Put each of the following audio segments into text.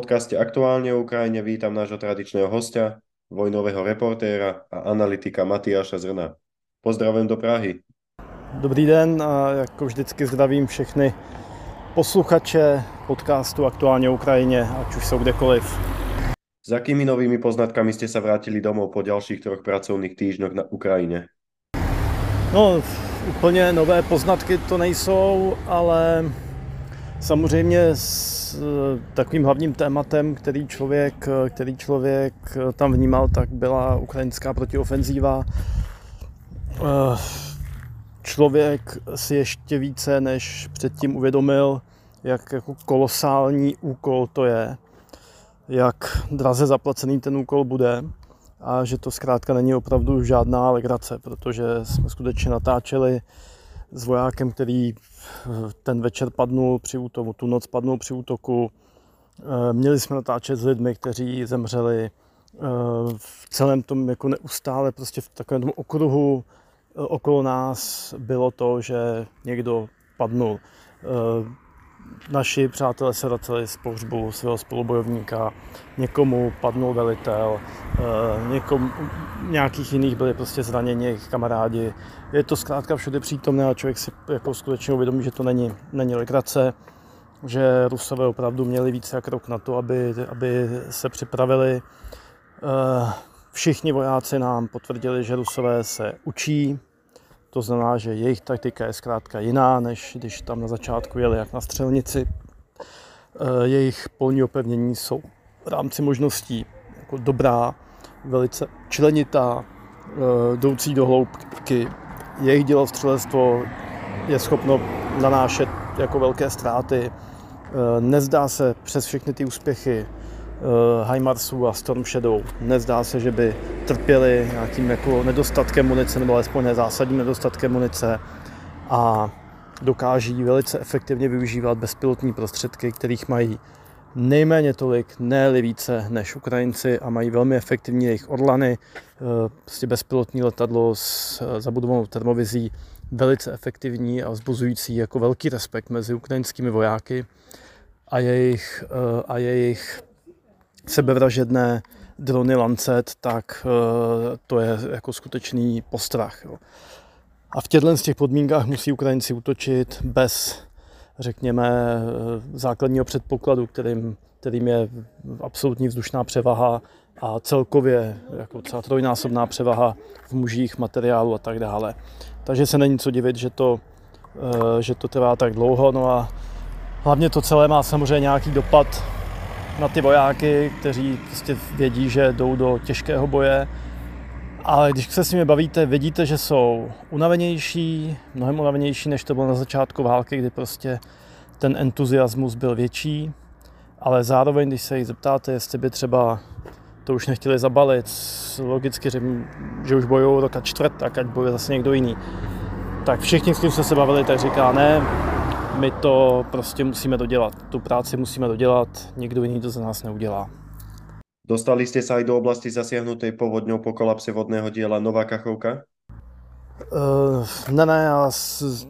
podcaste Aktuálne o Ukrajine vítam nášho tradičného hostia, vojnového reportéra a analytika Matyáša Zrna. Pozdravím do Prahy. Dobrý den a jako vždycky zdravím všechny posluchače podcastu Aktuálně o Ukrajině, ať už jsou kdekoliv. S akými novými poznatkami jste se vrátili domov po dalších troch pracovných týždňoch na Ukrajině? No, úplně nové poznatky to nejsou, ale samozřejmě s eh, takovým hlavním tématem, který člověk, eh, který člověk eh, tam vnímal, tak byla ukrajinská protiofenzíva. Člověk si ještě více než předtím uvědomil, jak jako kolosální úkol to je, jak draze zaplacený ten úkol bude a že to zkrátka není opravdu žádná legrace, protože jsme skutečně natáčeli s vojákem, který eh, ten večer padnul při útoku, tu noc padnul při útoku. Eh, měli jsme natáčet s lidmi, kteří zemřeli eh, v celém tom jako neustále prostě v takovém tom okruhu okolo nás bylo to, že někdo padnul naši přátelé se vraceli z pohřbu svého spolubojovníka, někomu padnul velitel, eh, někomu, nějakých jiných byli prostě zraněni jejich kamarádi. Je to zkrátka všude přítomné a člověk si jako skutečně uvědomí, že to není, není legrace, že Rusové opravdu měli více jak rok na to, aby, aby se připravili. Eh, všichni vojáci nám potvrdili, že Rusové se učí, to znamená, že jejich taktika je zkrátka jiná, než když tam na začátku jeli jak na střelnici. Eh, jejich polní opevnění jsou v rámci možností jako dobrá, velice členitá, eh, jdoucí do hloubky. Jejich dělostřelectvo je schopno nanášet jako velké ztráty. Eh, nezdá se přes všechny ty úspěchy uh, HIMARSu a Storm Shadow. Nezdá se, že by trpěli nějakým jako nedostatkem munice nebo alespoň zásadním nedostatkem munice a dokáží velice efektivně využívat bezpilotní prostředky, kterých mají nejméně tolik, ne více než Ukrajinci a mají velmi efektivní jejich orlany, eh, prostě bezpilotní letadlo s eh, zabudovanou termovizí, velice efektivní a vzbuzující jako velký respekt mezi ukrajinskými vojáky a jejich, a jejich sebevražedné drony Lancet, tak eh, to je jako skutečný postrach. Jo. A v těchto z těch podmínkách musí Ukrajinci útočit bez, řekněme, eh, základního předpokladu, kterým, kterým je absolutní vzdušná převaha a celkově jako třeba trojnásobná převaha v mužích, materiálu a tak dále. Takže se není co divit, že to, eh, že to trvá tak dlouho. No a hlavně to celé má samozřejmě nějaký dopad na ty vojáky, kteří prostě vědí, že jdou do těžkého boje. Ale když se s nimi bavíte, vidíte, že jsou unavenější, mnohem unavenější, než to bylo na začátku války, kdy prostě ten entuziasmus byl větší. Ale zároveň, když se jich zeptáte, jestli by třeba to už nechtěli zabalit, logicky, že, že už bojují roka čtvrt, tak ať bojuje zase někdo jiný. Tak všichni, s kým jsme se bavili, tak říká, ne, my to prostě musíme dodělat. Tu práci musíme dodělat, nikdo jiný to za nás neudělá. Dostali jste se i do oblasti zasiahnuté povodňou po kolapse vodného díla Nová Kachovka? Uh, ne, ne, já s,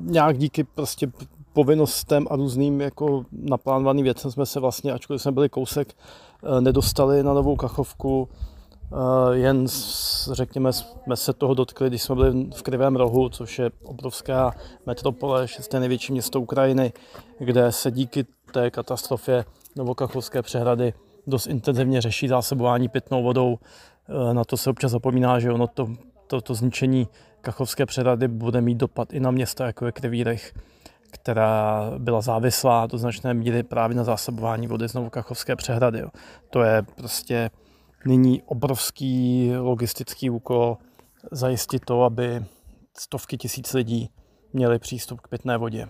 nějak díky prostě povinnostem a různým jako naplánovaným věcem jsme se vlastně, ačkoliv jsme byli kousek, eh, nedostali na Novou Kachovku. Eh, jen řekněme, jsme se toho dotkli, když jsme byli v Krivém rohu, což je obrovská metropole, šesté největší město Ukrajiny, kde se díky té katastrofě Novokachovské přehrady dost intenzivně řeší zásobování pitnou vodou. Eh, na to se občas zapomíná, že ono to, to, to zničení Kachovské přehrady bude mít dopad i na města, jako je Krivírech, která byla závislá do značné míry právě na zásobování vody z Novokachovské přehrady. To je prostě nyní obrovský logistický úkol zajistit to, aby stovky tisíc lidí měli přístup k pitné vodě.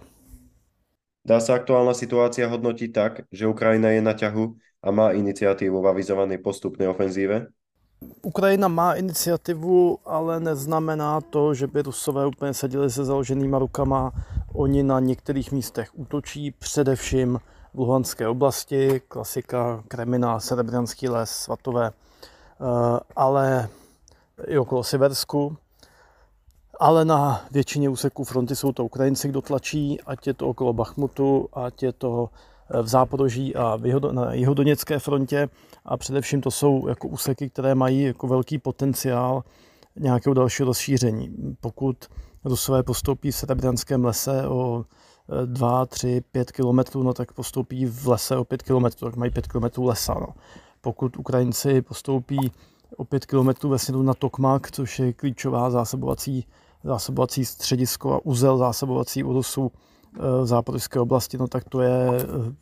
Dá se aktuální situace hodnotit tak, že Ukrajina je na ťahu a má iniciativu v avizované postupné ofenzíve? Ukrajina má iniciativu, ale neznamená to, že by Rusové úplně seděli se založenýma rukama. Oni na některých místech útočí, především v Luhanské oblasti, klasika Kremina, Serebranský les, Svatové, eh, ale i okolo Siversku. Ale na většině úseků fronty jsou to Ukrajinci, kdo tlačí, ať je to okolo Bachmutu, ať je to v Záporoží a na jihodoněcké frontě a především to jsou jako úseky, které mají jako velký potenciál nějakého dalšího rozšíření. Pokud Rusové postoupí v Srebranském lese o 2, 3, 5 kilometrů, no tak postoupí v lese o 5 kilometrů, tak mají 5 kilometrů lesa. No. Pokud Ukrajinci postoupí o 5 kilometrů ve směru na Tokmak, což je klíčová zásobovací, zásobovací středisko a uzel zásobovací u Rusů v západské oblasti, no tak to je eh,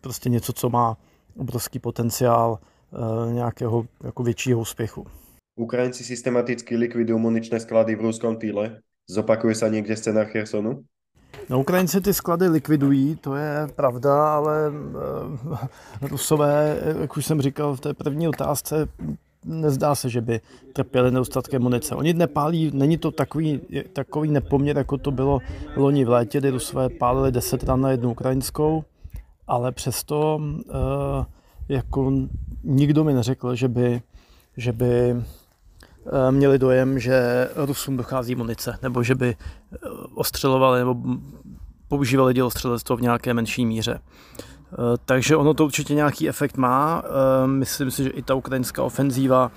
prostě něco, co má obrovský potenciál eh, nějakého jako většího úspěchu. Ukrajinci systematicky likvidují muničné sklady v ruskom týle. Zopakuje se někde scénář Chersonu? No, Ukrajinci ty sklady likvidují, to je pravda, ale uh, Rusové, jak už jsem říkal v té první otázce, nezdá se, že by trpěli nedostatkem munice. Oni nepálí, není to takový, takový nepoměr, jako to bylo loni v létě, kdy Rusové pálili 10 ran na jednu ukrajinskou, ale přesto uh, jako nikdo mi neřekl, že by, že by Eh, měli dojem, že Rusům dochází munice, nebo že by eh, ostřelovali nebo používali dělostřelectvo v nějaké menší míře. Eh, takže ono to určitě nějaký efekt má. Myslím si, že i ta ukrajinská ofenzíva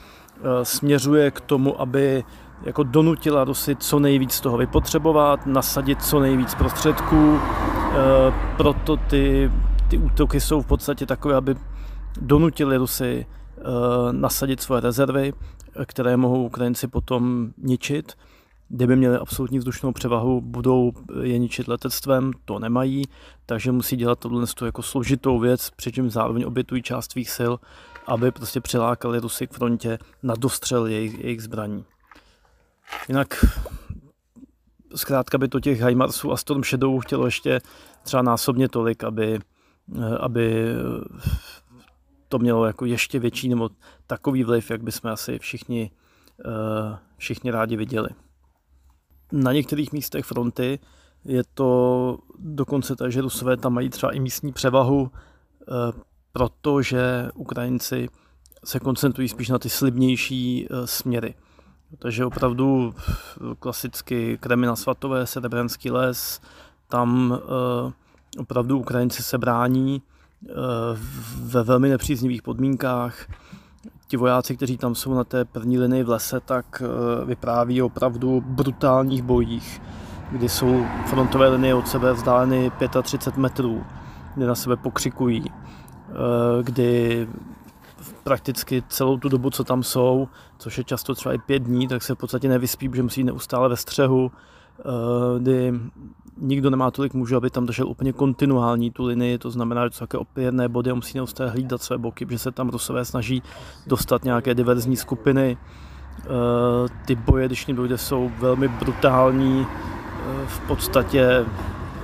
směřuje k tomu, aby jako donutila Rusy co nejvíc toho vypotřebovat, nasadit co nejvíc prostředků. Proto ty, ty útoky jsou v podstatě takové, aby donutili Rusy nasadit svoje rezervy které mohou Ukrajinci potom ničit. Kdyby měli absolutní vzdušnou převahu, budou je ničit letectvem, to nemají, takže musí dělat tohle jako složitou věc, přičem zároveň obětují část svých sil, aby prostě přilákali Rusy k frontě na dostřel jejich, jejich zbraní. Jinak zkrátka by to těch Heimarsů a Storm Shadow chtělo ještě třeba násobně tolik, aby, aby to mělo jako ještě větší nebo takový vliv, jak bychom asi všichni, eh, všichni rádi viděli. Na některých místech fronty je to dokonce tak, že Rusové tam mají třeba i místní převahu, eh, protože Ukrajinci se koncentrují spíš na ty slibnější eh, směry. Takže opravdu klasicky Kremina svatové, Serebrenský les, tam opravdu Ukrajinci se brání ve velmi nepříznivých podmínkách. Ti vojáci, kteří tam jsou na té první linii v lese, tak eh, vypráví o opravdu brutálních bojích, kdy jsou frontové linie od sebe vzdáleny 35 metrů, kdy na sebe pokřikují, eh, kdy prakticky celou tu dobu, co tam jsou, což je často třeba i pět dní, tak se v podstatě nevyspí, protože musí neustále ve střehu, eh, kdy nikdo nemá tolik mužů, aby tam držel úplně kontinuální tu linii, to znamená, že to jsou také opěrné body a musí neustále hlídat své boky, protože se tam Rusové snaží dostat nějaké diverzní skupiny. Eh, ty boje, když jim dojde, jsou velmi brutální, eh, v podstatě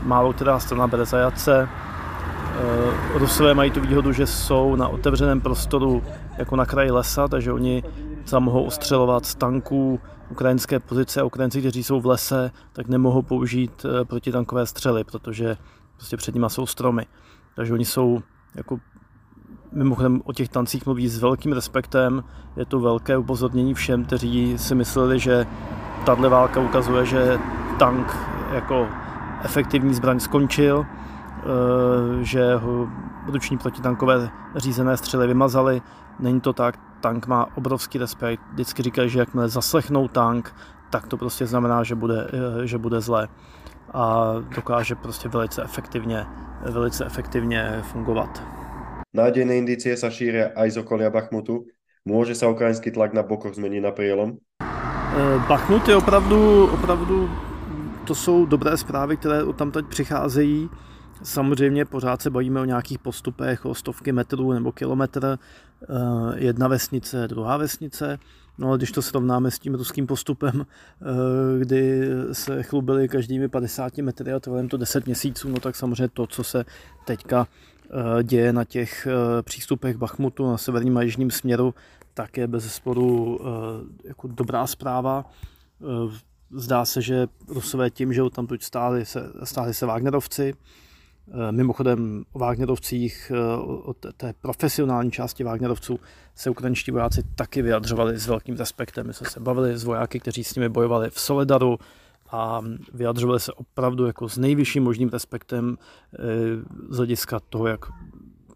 málo která strana bere zajace. Eh, Rusové mají tu výhodu, že jsou na otevřeném prostoru jako na kraji lesa, takže oni tam mohou ostřelovat z tanků, ukrajinské pozice a Ukrajinci, kteří jsou v lese, tak nemohou použít eh, protitankové střely, protože prostě před nimi jsou stromy. Takže oni jsou jako mimochodem o těch tancích mluví s velkým respektem. Je to velké upozornění všem, kteří si mysleli, že tahle válka ukazuje, že tank jako efektivní zbraň skončil, eh, že ho ruční protitankové řízené střely vymazaly. Není to tak, tank má obrovský respekt. Vždycky říkají, že jakmile zaslechnou tank, tak to prostě znamená, že bude, eh, že bude zlé a dokáže prostě velice efektivně, velice efektivně fungovat. Nádejné indicie sa šíria aj z okolia Bachmutu. Může se ukrajinský tlak na bokoch změnit na prielom? Eh, Bachmut je opravdu, opravdu, to jsou dobré zprávy, které tam teď přicházejí. Samozřejmě pořád se bavíme o nějakých postupech, o stovky metrů nebo kilometr, jedna vesnice, druhá vesnice. No ale když to srovnáme s tím ruským postupem, eh, kdy se chlubili každými 50 metry a trvalo to 10 měsíců, no tak samozřejmě to, co se teďka eh, děje na těch přístupech Bachmutu na severním a jižním směru, tak je bez sporu jako dobrá zpráva. Zdá se, že Rusové tím, že tam tuď stáli se, stáli se Wagnerovci, Eh, mimochodem o Wagnerovcích, eh, o té profesionální části Wagnerovců se ukrajinští vojáci taky vyjadřovali s velkým respektem. My jsme se bavili s vojáky, kteří s nimi bojovali v Soledaru, a vyjadřovali se opravdu jako s nejvyšším možným respektem eh, z hlediska toho, jak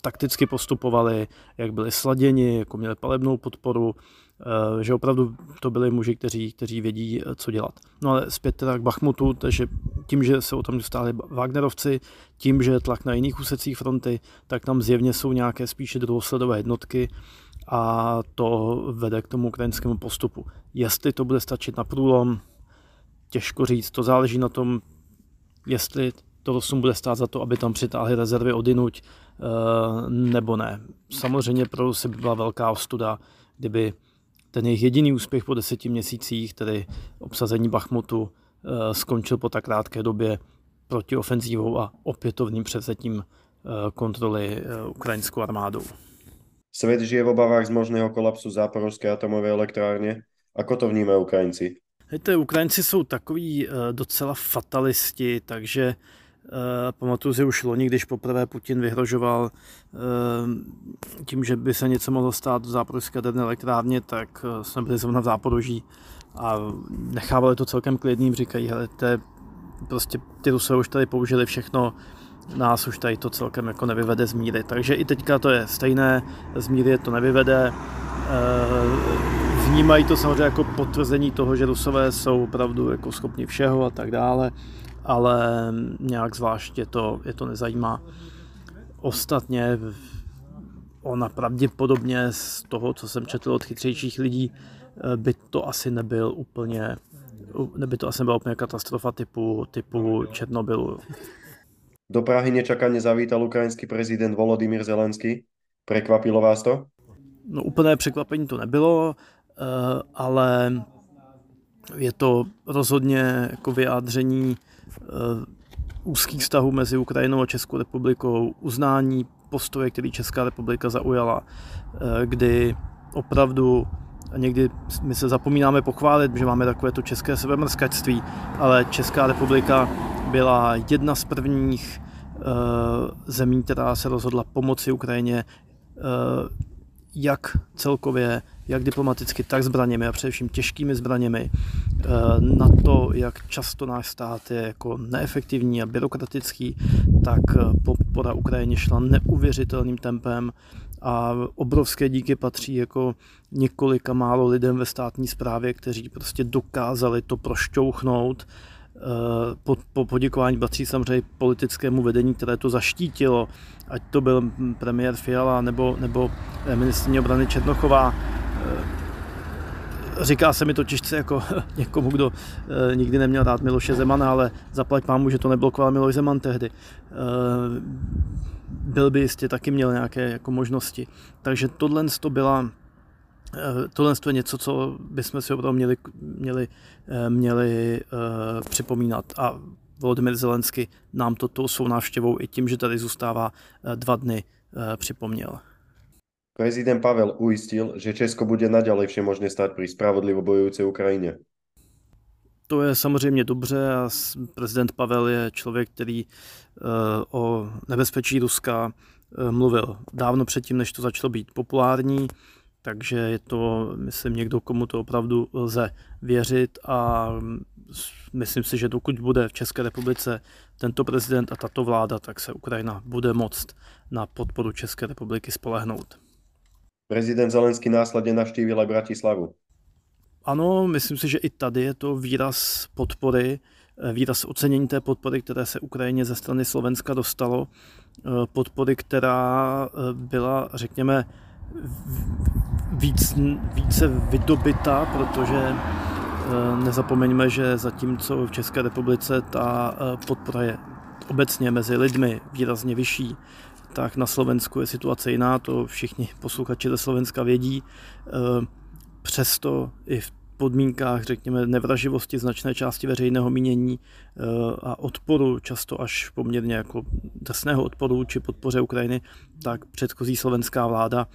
takticky postupovali, jak byli sladěni, jako měli palebnou podporu, eh, že opravdu to byli muži, kteří, kteří vědí, co dělat. No ale zpět teda k Bachmutu, takže tím, že se o tom dostali Wagnerovci, tím, že tlak na jiných úsecích fronty, tak tam zjevně jsou nějaké spíše druhosledové jednotky a to vede k tomu ukrajinskému postupu. Jestli to bude stačit na průlom, těžko říct, to záleží na tom, jestli to Rusům bude stát za to, aby tam přitáhli rezervy odinuť, eh, nebo ne. Samozřejmě pro Rusy by byla velká ostuda, kdyby ten jejich jediný úspěch po deseti měsících, tedy obsazení Bachmutu, eh, skončil po tak krátké době protiofenzívou a opětovným převzetím eh, kontroly ukrajinskou armádou. Svět žije v obavách z možného kolapsu záporovské atomové elektrárně. Ako to vnímají Ukrajinci? Hejte, Ukrajinci jsou takový docela fatalisti, takže pamatuju si už loni, když poprvé Putin vyhrožoval uh, tím, že by se něco mohlo stát v záporovské jaderné elektrárně, tak uh, jsme byli zrovna v Záporoží a nechávali to celkem klidným, říkají, hele, to je, prostě ty Rusové už tady použili všechno, nás už tady to celkem jako nevyvede z míry. Takže i teďka to je stejné, z míry to nevyvede. Vnímají to samozřejmě jako potvrzení toho, že Rusové jsou opravdu jako schopni všeho a tak dále, ale nějak zvlášť je to, je to nezajímá. Ostatně ona pravděpodobně z toho, co jsem četl od chytřejších lidí, by to asi nebyl úplně neby to asi byla úplně katastrofa typu, typu Černobylu. Do Prahy nečakaně zavítal ukrajinský prezident Volodymyr Zelenský. Prekvapilo vás to? No úplné překvapení to nebylo. Eh, ale je to rozhodně jako vyjádření eh, úzkých vztahů mezi Ukrajinou a Českou republikou, uznání postoje, který Česká republika zaujala, eh, kdy opravdu někdy my se zapomínáme pochválit, že máme takové to české sebemrskačství, ale Česká republika byla jedna z prvních zemí, která se rozhodla pomoci Ukrajině jak celkově, jak diplomaticky, tak zbraněmi a především těžkými zbraněmi eh, na to, jak často náš stát je jako neefektivní a byrokratický, tak eh, podpora Ukrajině šla neuvěřitelným tempem a obrovské díky patří jako několika málo lidem ve státní správě, kteří prostě dokázali to prošťouchnout po, po poděkování patří samozřejmě politickému vedení, které to zaštítilo, ať to byl premiér Fiala nebo, nebo eh, ministrní obrany Černochová. Eh, říká se mi to těžce jako někomu, kdo nikdy neměl rád Miloše Zemana, ale zaplať pámu, že to neblokoval Miloš Zeman tehdy. Byl by jistě taky měl nějaké jako možnosti. Takže tohle to byla Eh, tohle je něco, co bychom si opravdu měli, měli, eh, měli uh, připomínat. A Volodymyr Zelensky nám toto svou návštěvou i tím, že tady zůstává dva dny, uh, připomněl. Prezident Pavel ujistil, že Česko bude naďalej všemožně stát při spravodlivo bojující Ukrajině. To je samozřejmě dobře a prezident Pavel je člověk, který uh, o nebezpečí Ruska uh, mluvil dávno předtím, než to začalo být populární. Takže je to, myslím, někdo, komu to opravdu lze věřit a myslím si, že dokud bude v České republice tento prezident a tato vláda, tak se Ukrajina bude moct na podporu České republiky spolehnout. Prezident Zelenský následně navštívil Bratislavu. Ano, myslím si, že i tady je to výraz podpory, výraz ocenění té podpory, které se Ukrajině ze strany Slovenska dostalo. Podpory, která byla, řekněme, víc, více vydobita, protože eh, nezapomeňme, že zatímco v České republice ta eh, podpora je obecně mezi lidmi výrazně vyšší, tak na Slovensku je situace jiná, to všichni posluchači ze Slovenska vědí. Eh, přesto i v podmínkách, řekněme, nevraživosti značné části veřejného mínění a odporu, často až poměrně jako drsného odporu či podpoře Ukrajiny, tak předchozí slovenská vláda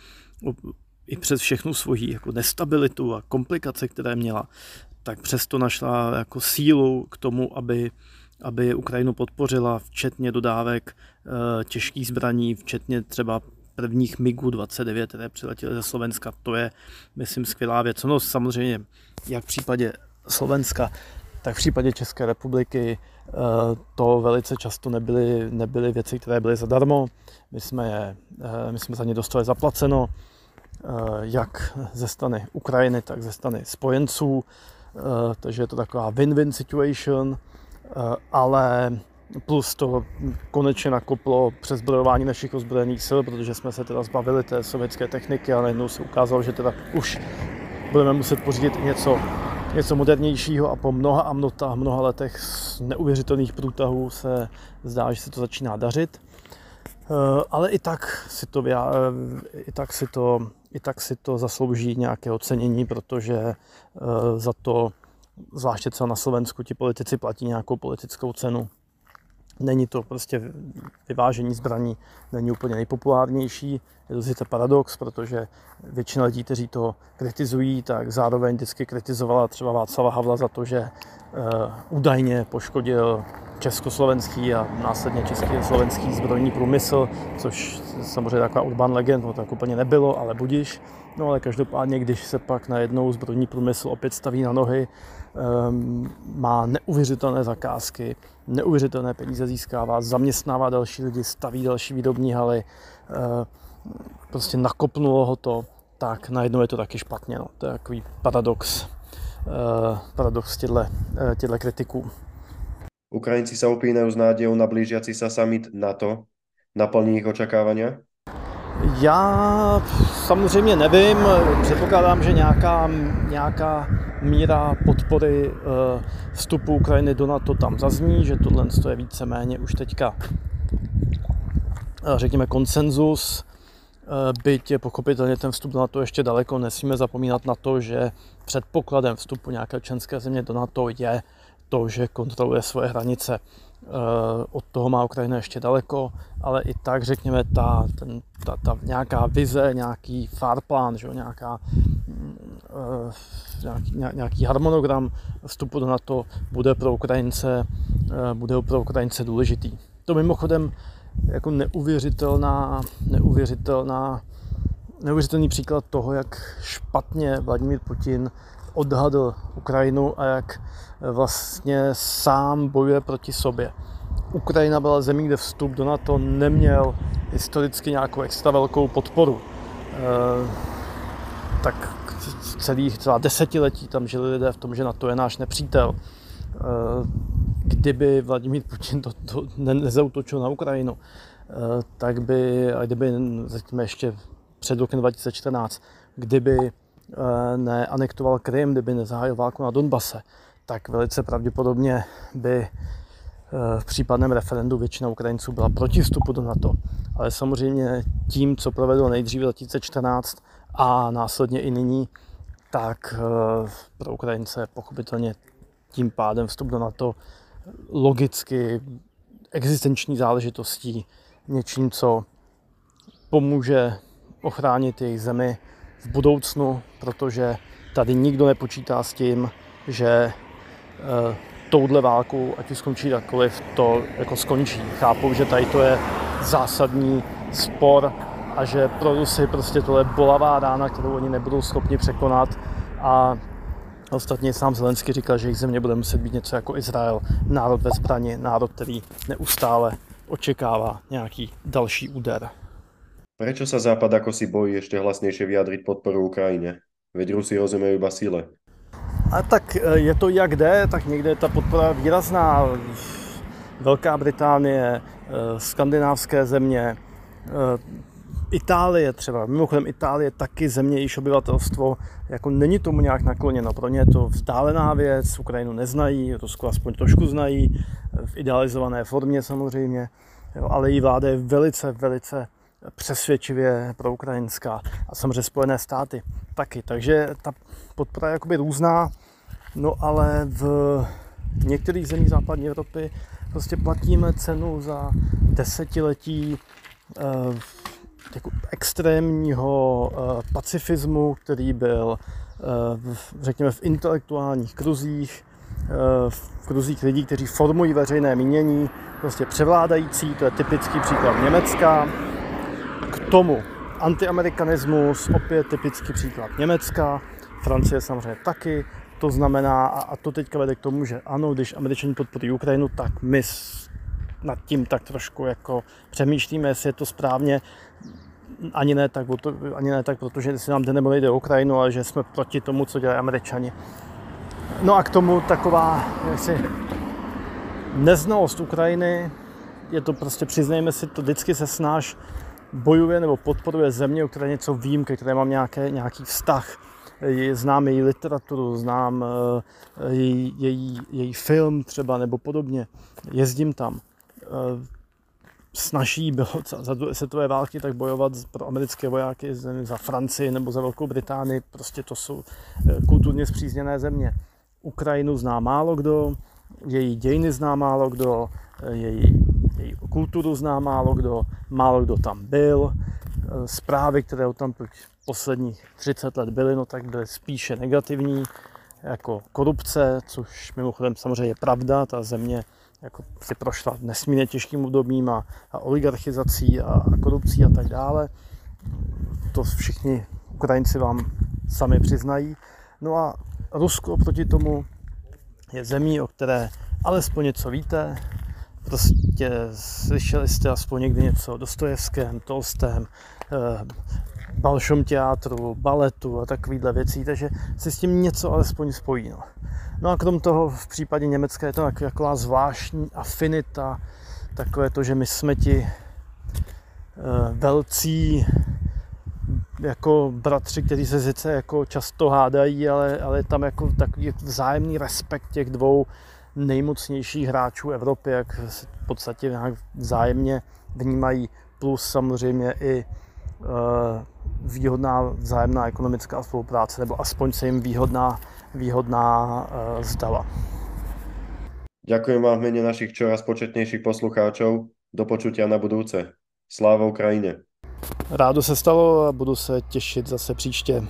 i přes všechnu svoji jako nestabilitu a komplikace, které měla, tak přesto našla jako sílu k tomu, aby, aby Ukrajinu podpořila, včetně dodávek e, těžkých zbraní, včetně třeba prvních MIGů 29, které přiletěly ze Slovenska. To je, myslím, skvělá věc. No samozřejmě, jak v případě Slovenska, tak v případě České republiky to velice často nebyly, nebyly věci, které byly zadarmo. My jsme, je, my jsme za ně dostali zaplaceno, jak ze strany Ukrajiny, tak ze strany spojenců. Takže je to taková win-win situation, ale plus to konečně nakoplo přezbrojování našich ozbrojených sil, protože jsme se teda zbavili té sovětské techniky a najednou se ukázalo, že teda už budeme muset pořídit něco, něco modernějšího a po mnoha a mnoha, mnoha letech z neuvěřitelných průtahů se zdá, že se to začíná dařit. Eh, ale i tak si to, eh, i tak si to, i tak si to zaslouží nějaké ocenění, protože eh, za to, zvláště třeba na Slovensku, ti politici platí nějakou politickou cenu. Není to prostě vyvážení zbraní, není úplně nejpopulárnější. Je to sice paradox, protože většina lidí, kteří to kritizují, tak zároveň vždycky kritizovala třeba Václava Havla za to, že uh, údajně poškodil československý a následně český a slovenský zbrojní průmysl, což samozřejmě taková urban legend, no tak úplně nebylo, ale budiš. No ale každopádně, když se pak najednou zbrojní průmysl opět staví na nohy, um, má neuvěřitelné zakázky, neuvěřitelné peníze získává, zaměstnává další lidi, staví další výrobní haly, uh, prostě nakopnulo ho to, tak najednou je to taky špatně. No. To je takový paradox, uh, paradox těchto, uh, kritiků. Ukrajinci sa opínajú s nádejou na blížiaci sa summit NATO. Naplní ich očakávania? Já samozřejmě nevím, předpokládám, že nějaká, nějaká míra podpory eh, vstupu Ukrajiny do NATO tam zazní, že tohle je víceméně už teďka eh, řekněme konsenzus, eh, byť je pochopitelně ten vstup do NATO ještě daleko, nesmíme zapomínat na to, že předpokladem vstupu nějaké členské země do NATO je to, že kontroluje svoje hranice. Eh, od toho má Ukrajina ještě daleko, ale i tak řekněme ta, ten, ta, ta nějaká vize, nějaký farplán, že, nějaká, uh, nějaký, nějaký harmonogram vstupu do NATO bude pro Ukrajince, bude pro Ukrajince důležitý. To mimochodem jako neuvěřitelná, neuvěřitelná, neuvěřitelný příklad toho, jak špatně Vladimír Putin odhadl Ukrajinu a jak vlastně sám bojuje proti sobě. Ukrajina byla zemí, kde vstup do NATO neměl historicky nějakou extra velkou podporu. E, tak celých celá desetiletí tam žili lidé v tom, že NATO je náš nepřítel. E, kdyby Vladimír Putin to, to ne, nezautočil na Ukrajinu, e, tak by, a kdyby zatím ještě před rokem 2014, kdyby neanektoval Krym, kdyby nezahájil válku na Donbase, tak velice pravděpodobně by eh, v případném referendu většina Ukrajinců byla proti vstupu do NATO. Ale samozřejmě tím, co provedl nejdříve 2014 a následně i nyní, tak eh, pro Ukrajince pochopitelně tím pádem vstup do NATO logicky existenční záležitostí, něčím, co pomůže ochránit jejich zemi v budoucnu, protože tady nikdo nepočítá s tím, že Eh, touhle válkou, ať už skončí jakkoliv, to jako skončí. Chápou, že tady to je zásadní spor a že pro Rusy prostě tohle bolavá rána, kterou oni nebudou schopni překonat a Ostatně sám Zelensky říkal, že jejich země bude muset být něco jako Izrael, národ ve zbraně, národ, který neustále očekává nějaký další úder. Proč se Západ jako si bojí ještě hlasnější vyjádřit podporu Ukrajině? Veď Rusi rozumějí iba síle. A tak e, je to jak jde, tak někde je ta podpora výrazná. Velká Británie, e, skandinávské země, e, Itálie třeba, mimochodem Itálie taky země, již obyvatelstvo jako není tomu nějak nakloněno. Pro ně je to vzdálená věc, Ukrajinu neznají, Rusko aspoň trošku znají, v idealizované formě samozřejmě, jo, ale její vláda je velice, velice přesvědčivě pro ukrajinská a samozřejmě Spojené státy taky. Takže ta podpora je jakoby různá, no ale v některých zemích západní Evropy prostě platíme cenu za desetiletí eh, jako extrémního eh, pacifismu, který byl eh, řekněme v intelektuálních kruzích, v kruzích lidí, kteří formují veřejné mínění, prostě převládající, to je typický příklad Německa, k tomu antiamerikanismus, opět typický příklad Německa, Francie samozřejmě taky, To znamená, a to teďka vede k tomu, že ano, když američani podporují Ukrajinu, tak my nad tím tak trošku jako přemýšlíme, jestli je to správně. Ani ne tak, ani ne tak protože si nám jde nebo nejde o Ukrajinu, ale že jsme proti tomu, co dělají američani. No a k tomu taková jaksi, neznalost Ukrajiny, je to prostě, přiznejme si, to vždycky se snáš bojuje nebo podporuje země, o které něco vím, ke které mám nějaké, nějaký vztah. Znám její literaturu, znám eh, její, její, její film třeba nebo podobně. Jezdím tam. Eh, snaží bylo za druhé světové války tak bojovat pro americké vojáky za Francii nebo za Velkou Británii. Prostě to jsou eh, kulturně zpřízněné země. Ukrajinu zná málo kdo, její dějiny zná málo kdo, její, její kulturu zná málo kdo, málo kdo tam byl. Zprávy, které tam posledních 30 let byly, no tak byly spíše negativní, jako korupce, což mimochodem samozřejmě je pravda, ta země jako si prošla nesmírně těžkým obdobím a, a oligarchizací a, a korupcí a tak dále. To všichni Ukrajinci vám sami přiznají. No a Rusko oproti tomu je zemí, o které alespoň něco víte, prostě slyšeli jste aspoň někdy něco o Dostojevském, Tolstém, eh, Balšom teátru, baletu a takovýhle věcí, takže si s tím něco alespoň spojí. No. no a krom toho v případě Německa je to taková zvláštní afinita, takové to, že my jsme ti eh, velcí jako bratři, kteří se sice jako často hádají, ale, ale tam jako takový vzájemný respekt těch dvou nejmocnějších hráčů Evropy, jak v podstatě nějak vzájemně vnímají, plus samozřejmě i uh, výhodná vzájemná ekonomická spolupráce, nebo aspoň se jim výhodná, výhodná uh, zdala. Ďakujem vám v mene našich čoraz početnejších poslucháčov. Do počutia na budúce. Sláva Ukrajine. Rádo se stalo a budu se těšit zase příště.